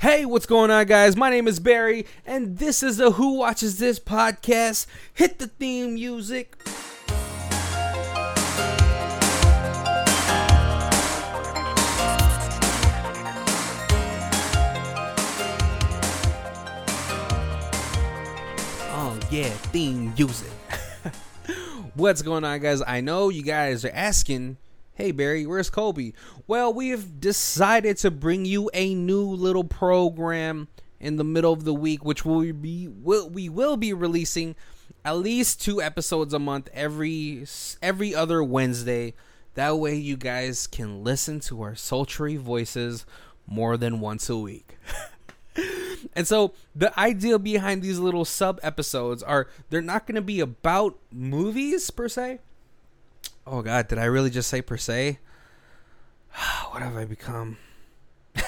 Hey, what's going on, guys? My name is Barry, and this is the Who Watches This podcast. Hit the theme music. Oh, yeah, theme music. what's going on, guys? I know you guys are asking Hey Barry, where's Colby? Well, we've decided to bring you a new little program in the middle of the week, which will be will we will be releasing at least two episodes a month every every other Wednesday. That way, you guys can listen to our sultry voices more than once a week. and so the idea behind these little sub episodes are they're not going to be about movies per se Oh God, did I really just say per se? what have I become?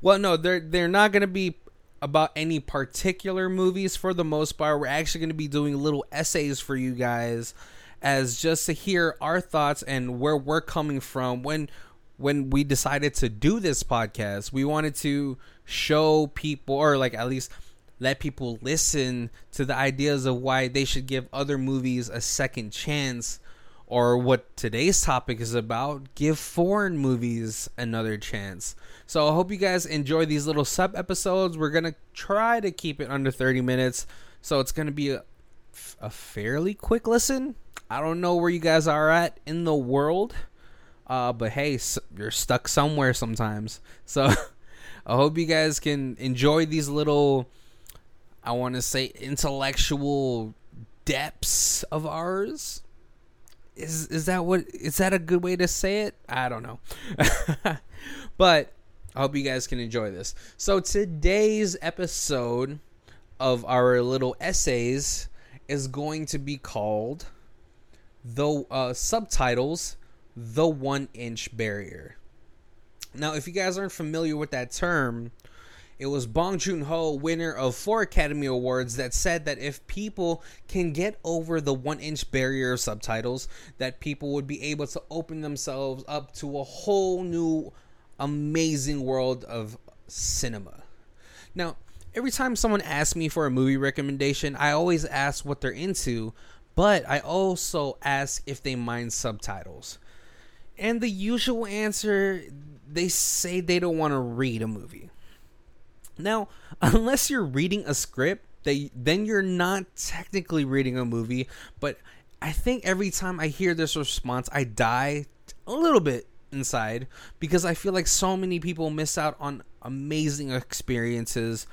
well, no, they're they're not gonna be about any particular movies for the most part. We're actually gonna be doing little essays for you guys as just to hear our thoughts and where we're coming from when when we decided to do this podcast. We wanted to show people or like at least let people listen to the ideas of why they should give other movies a second chance or what today's topic is about, give foreign movies another chance. So I hope you guys enjoy these little sub episodes. We're going to try to keep it under 30 minutes. So it's going to be a, a fairly quick listen. I don't know where you guys are at in the world. Uh, but hey, you're stuck somewhere sometimes. So I hope you guys can enjoy these little, I want to say, intellectual depths of ours is is that what is that a good way to say it? I don't know. but I hope you guys can enjoy this. So today's episode of our little essays is going to be called the uh, subtitles the one inch barrier. Now, if you guys aren't familiar with that term, it was Bong Joon Ho, winner of four Academy Awards, that said that if people can get over the one inch barrier of subtitles, that people would be able to open themselves up to a whole new amazing world of cinema. Now, every time someone asks me for a movie recommendation, I always ask what they're into, but I also ask if they mind subtitles. And the usual answer, they say they don't want to read a movie. Now, unless you're reading a script, they then you're not technically reading a movie, but I think every time I hear this response, I die a little bit inside because I feel like so many people miss out on amazing experiences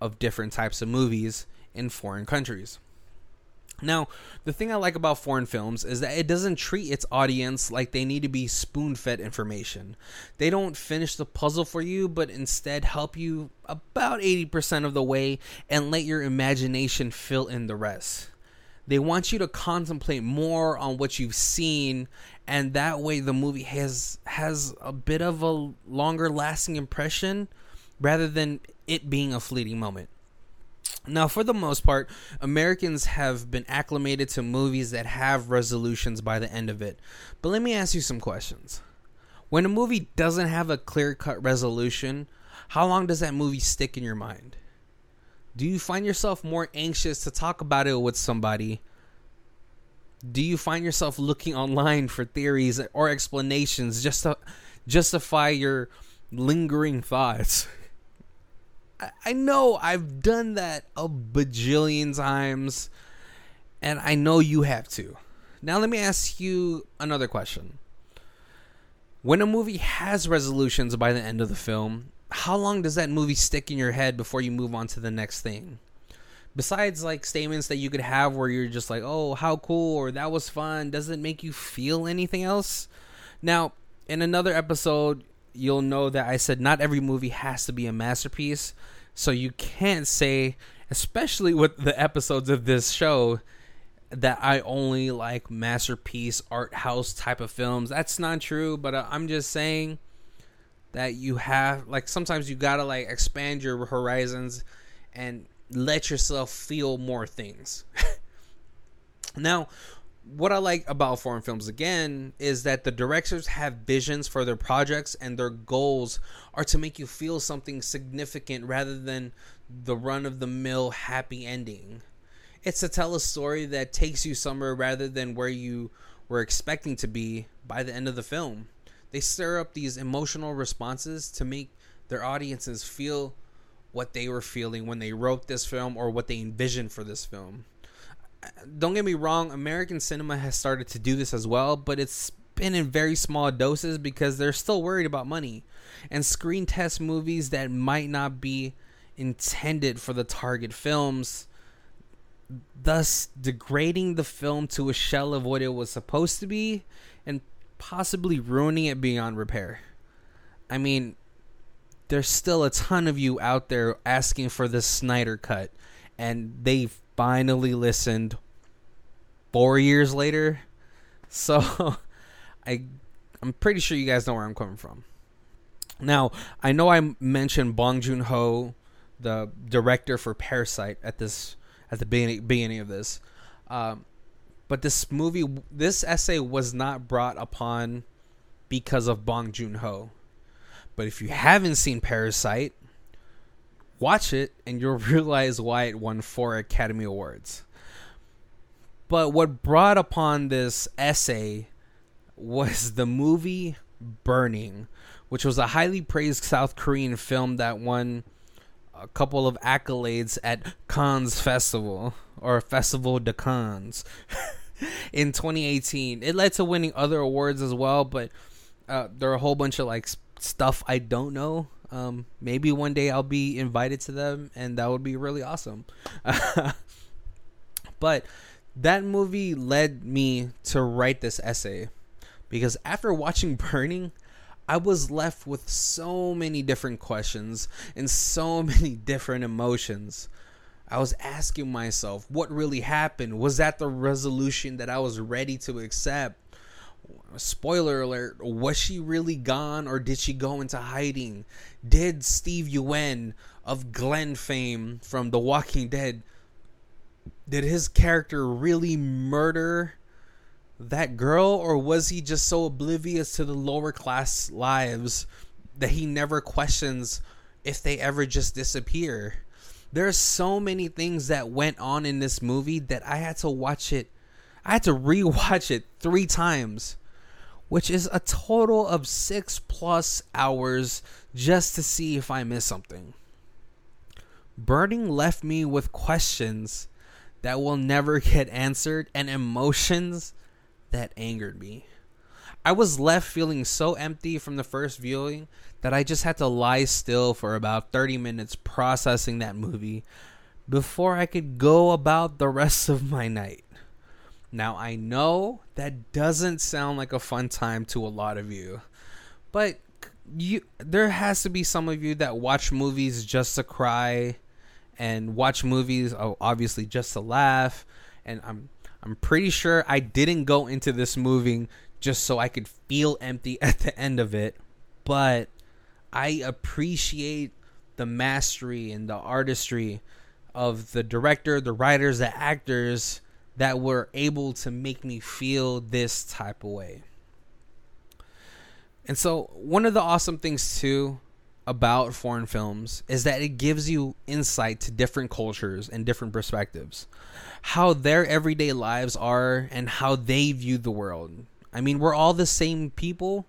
of different types of movies in foreign countries. Now, the thing I like about foreign films is that it doesn't treat its audience like they need to be spoon fed information. They don't finish the puzzle for you, but instead help you about 80% of the way and let your imagination fill in the rest. They want you to contemplate more on what you've seen, and that way the movie has has a bit of a longer lasting impression rather than it being a fleeting moment. Now, for the most part, Americans have been acclimated to movies that have resolutions by the end of it. But let me ask you some questions. When a movie doesn't have a clear cut resolution, how long does that movie stick in your mind? Do you find yourself more anxious to talk about it with somebody? Do you find yourself looking online for theories or explanations just to justify your lingering thoughts? I know I've done that a bajillion times, and I know you have too. Now, let me ask you another question. When a movie has resolutions by the end of the film, how long does that movie stick in your head before you move on to the next thing? Besides, like statements that you could have where you're just like, oh, how cool, or that was fun, does it make you feel anything else? Now, in another episode, you'll know that I said not every movie has to be a masterpiece. So you can't say, especially with the episodes of this show, that I only like masterpiece art house type of films. That's not true, but uh, I'm just saying that you have like sometimes you got to like expand your horizons and let yourself feel more things. now, what I like about foreign films again is that the directors have visions for their projects and their goals are to make you feel something significant rather than the run of the mill happy ending. It's to tell a story that takes you somewhere rather than where you were expecting to be by the end of the film. They stir up these emotional responses to make their audiences feel what they were feeling when they wrote this film or what they envisioned for this film don't get me wrong, American cinema has started to do this as well, but it's been in very small doses because they're still worried about money and screen test movies that might not be intended for the target films thus degrading the film to a shell of what it was supposed to be and possibly ruining it beyond repair. I mean, there's still a ton of you out there asking for the Snyder cut and they finally listened four years later. So I I'm pretty sure you guys know where I'm coming from. Now, I know I mentioned Bong Joon Ho, the director for Parasite, at this at the beginning, beginning of this. Um, but this movie, this essay was not brought upon because of Bong Joon Ho. But if you haven't seen Parasite, watch it and you'll realize why it won four Academy Awards. But what brought upon this essay was the movie Burning, which was a highly praised South Korean film that won a couple of accolades at Cannes Festival or Festival de Cannes in 2018. It led to winning other awards as well, but uh, there are a whole bunch of like stuff I don't know um, maybe one day I'll be invited to them, and that would be really awesome. but that movie led me to write this essay because after watching Burning, I was left with so many different questions and so many different emotions. I was asking myself, what really happened? Was that the resolution that I was ready to accept? Spoiler alert was she really gone or did she go into hiding? Did steve yeun of glenn fame from the walking dead did his character really murder that girl? Or was he just so oblivious to the lower class lives that he never questions if they ever just disappear? There's so many things that went on in this movie that i had to watch it i had to rewatch it three times which is a total of six plus hours just to see if I miss something. Burning left me with questions that will never get answered and emotions that angered me. I was left feeling so empty from the first viewing that I just had to lie still for about 30 minutes processing that movie before I could go about the rest of my night. Now, I know that doesn't sound like a fun time to a lot of you, but you there has to be some of you that watch movies just to cry and watch movies oh, obviously just to laugh. And I'm I'm pretty sure I didn't go into this movie just so I could feel empty at the end of it, but I appreciate the mastery and the artistry of the director, the writers, the actors that were able to make me feel this type of way. And so, one of the awesome things too about foreign films is that it gives you insight to different cultures and different perspectives, how their everyday lives are, and how they view the world. I mean, we're all the same people,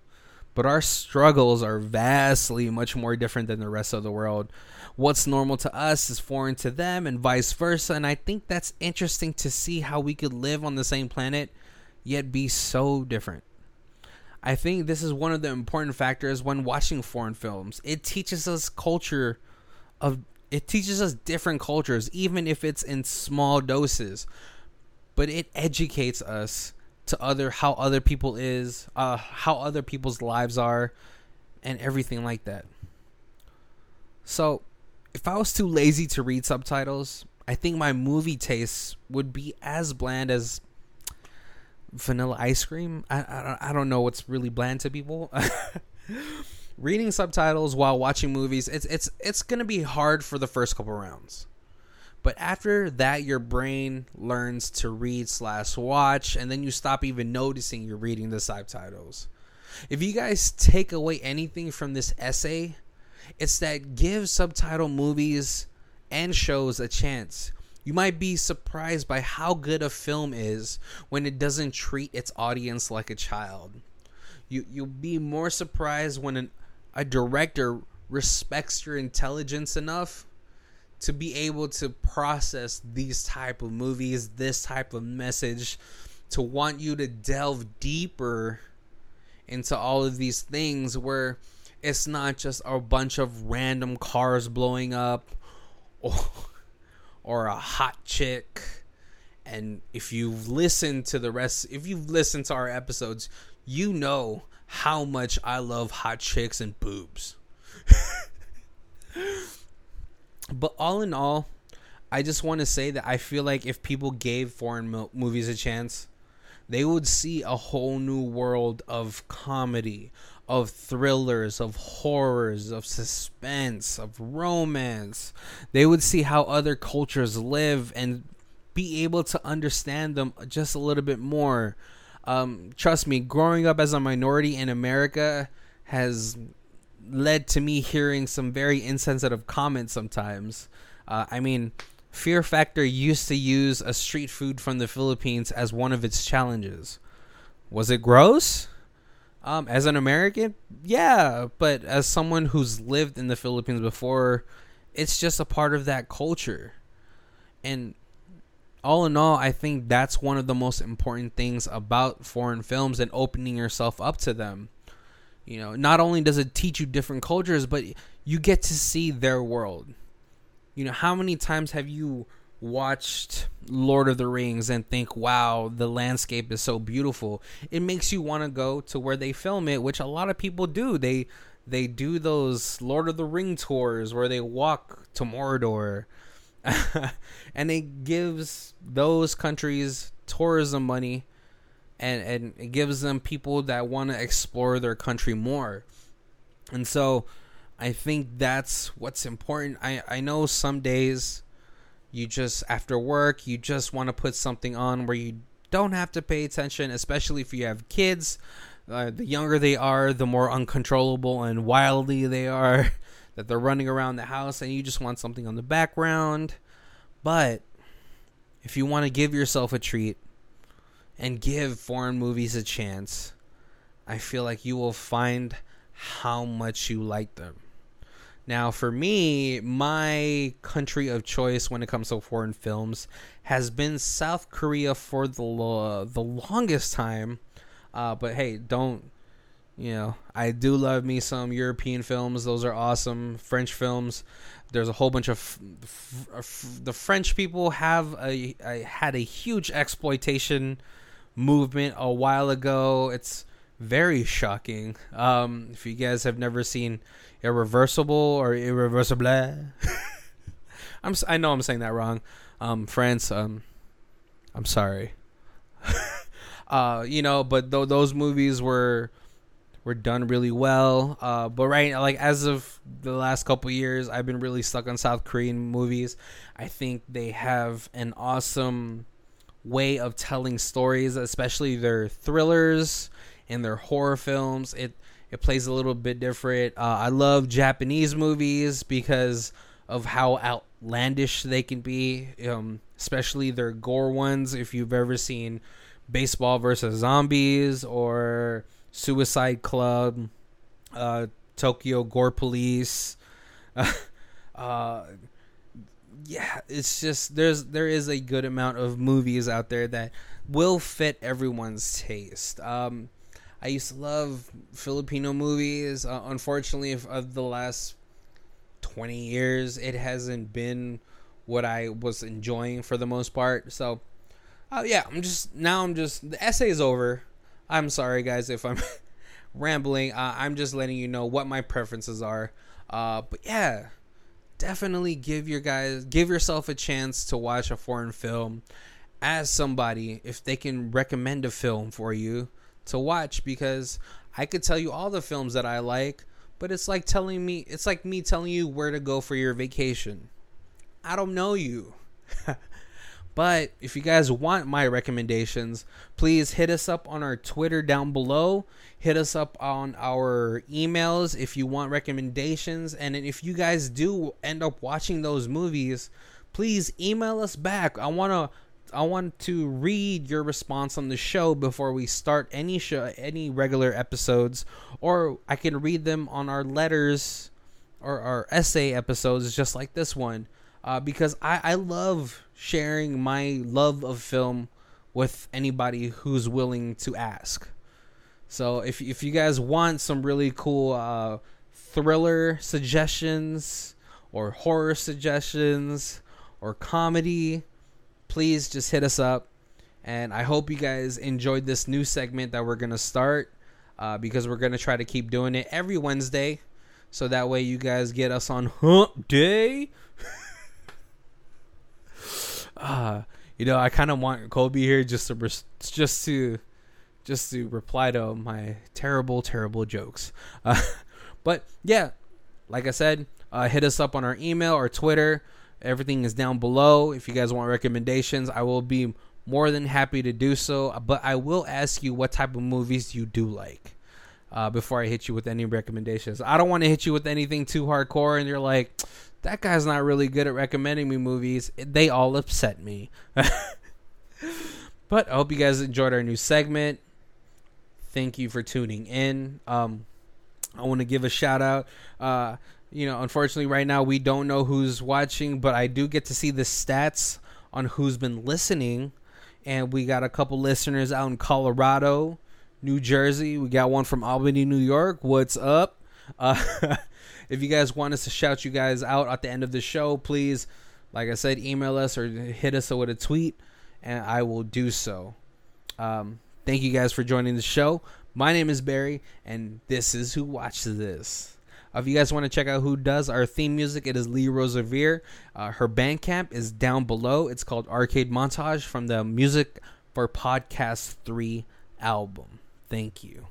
but our struggles are vastly much more different than the rest of the world what's normal to us is foreign to them and vice versa. And I think that's interesting to see how we could live on the same planet yet be so different. I think this is one of the important factors when watching foreign films. It teaches us culture of it teaches us different cultures even if it's in small doses. But it educates us to other how other people is, uh how other people's lives are and everything like that. So, if I was too lazy to read subtitles, I think my movie tastes would be as bland as vanilla ice cream. I, I, I don't know what's really bland to people. Reading subtitles while watching movies, it's it's it's gonna be hard for the first couple rounds. But after that, your brain learns to read slash watch, and then you stop even noticing you're reading the subtitles. If you guys take away anything from this essay, it's that give subtitle movies and shows a chance. You might be surprised by how good a film is when it doesn't treat its audience like a child. You you'll be more surprised when an, a director respects your intelligence enough to be able to process these type of movies, this type of message to want you to delve deeper into all of these things where it's not just a bunch of random cars blowing up or or a hot chick. And if you've listened to the rest if you've listened to our episodes you know how much I love hot chicks and boobs. But all in all I just want to say that I feel like if people gave foreign mo- movies a chance they would see a whole new world of comedy, of thrillers, of horrors, of suspense, of romance. They would see how other cultures live and be able to understand them just a little bit more. Um, trust me, growing up as a minority in America has led to me hearing some very insensitive comments sometimes. Uh, I mean, Fear Factor used to use a street food from the Philippines as one of its challenges. Was it gross? Um, as an American, yeah, but as someone who's lived in the Philippines before, it's just a part of that culture. And all in all, I think that's one of the most important things about foreign films and opening yourself up to them. You know, not only does it teach you different cultures, but you get to see their world you know, how many times have you watched Lord of the Rings and think, wow, the landscape is so beautiful? It makes you want to go to where they film it, which a lot of people do. They they do those Lord of the Ring tours where they walk to Mordor. and it gives those countries tourism money and and it gives them people that want to explore their country more. And so I think that's what's important. I, I know some days you just, after work, you just want to put something on where you don't have to pay attention, especially if you have kids. Uh, the younger they are, the more uncontrollable and wildly they are, that they're running around the house, and you just want something on the background. But if you want to give yourself a treat and give foreign movies a chance, I feel like you will find how much you like them. Now, for me, my country of choice when it comes to foreign films has been South Korea for the lo- the longest time. Uh, but hey, don't you know? I do love me some European films; those are awesome. French films. There's a whole bunch of f- f- the French people have a, a had a huge exploitation movement a while ago. It's very shocking. Um, if you guys have never seen irreversible or irreversible. I'm I know I'm saying that wrong. Um, France. Um, I'm sorry. uh, you know, but th- those movies were were done really well. Uh, but right, like as of the last couple years, I've been really stuck on South Korean movies. I think they have an awesome way of telling stories, especially their thrillers and their horror films. It it plays a little bit different. Uh, I love Japanese movies because of how outlandish they can be, um, especially their gore ones. If you've ever seen Baseball versus Zombies or Suicide Club, uh, Tokyo Gore Police. uh, yeah, it's just there's there is a good amount of movies out there that will fit everyone's taste. Um, I used to love Filipino movies. Uh, unfortunately, of the last 20 years, it hasn't been what I was enjoying for the most part. So, uh, yeah, I'm just now. I'm just the essay is over. I'm sorry, guys, if I'm rambling. Uh, I'm just letting you know what my preferences are. Uh, but yeah, definitely give your guys give yourself a chance to watch a foreign film. As somebody, if they can recommend a film for you, to watch because I could tell you all the films that I like, but it's like telling me it's like me telling you where to go for your vacation. I don't know you. but if you guys want my recommendations, please hit us up on our Twitter down below. Hit us up on our emails if you want recommendations. And if you guys do end up watching those movies, please email us back. I want to I want to read your response on the show before we start any show any regular episodes or I can read them on our letters or our essay episodes just like this one uh, because I, I love sharing my love of film with anybody who's willing to ask. So if if you guys want some really cool uh, thriller suggestions or horror suggestions or comedy, please just hit us up. And I hope you guys enjoyed this new segment that we're gonna start uh, because we're gonna try to keep doing it every Wednesday, so that way you guys get us on Hump Day. uh, you know, I kind of want Colby here just to just to just to reply to my terrible, terrible jokes. Uh, but yeah, like I said, uh, hit us up on our email or Twitter. Everything is down below. If you guys want recommendations, I will be more than happy to do so. But I will ask you what type of movies you do like uh, before I hit you with any recommendations. I don't want to hit you with anything too hardcore, and you're like, that guy's not really good at recommending me movies. They all upset me. but I hope you guys enjoyed our new segment. Thank you for tuning in. Um, I want to give a shout out. Uh, you know, unfortunately, right now we don't know who's watching, but I do get to see the stats on who's been listening. And we got a couple listeners out in Colorado, New Jersey. We got one from Albany, New York. What's up? Uh, if you guys want us to shout you guys out at the end of the show, please, like I said, email us or hit us with a tweet, and I will do so. Um, thank you guys for joining the show. My name is Barry, and this is Who Watches This. If you guys want to check out who does our theme music, it is Lee Rosevere. Uh, her Bandcamp is down below. It's called Arcade Montage from the Music for Podcast 3 album. Thank you.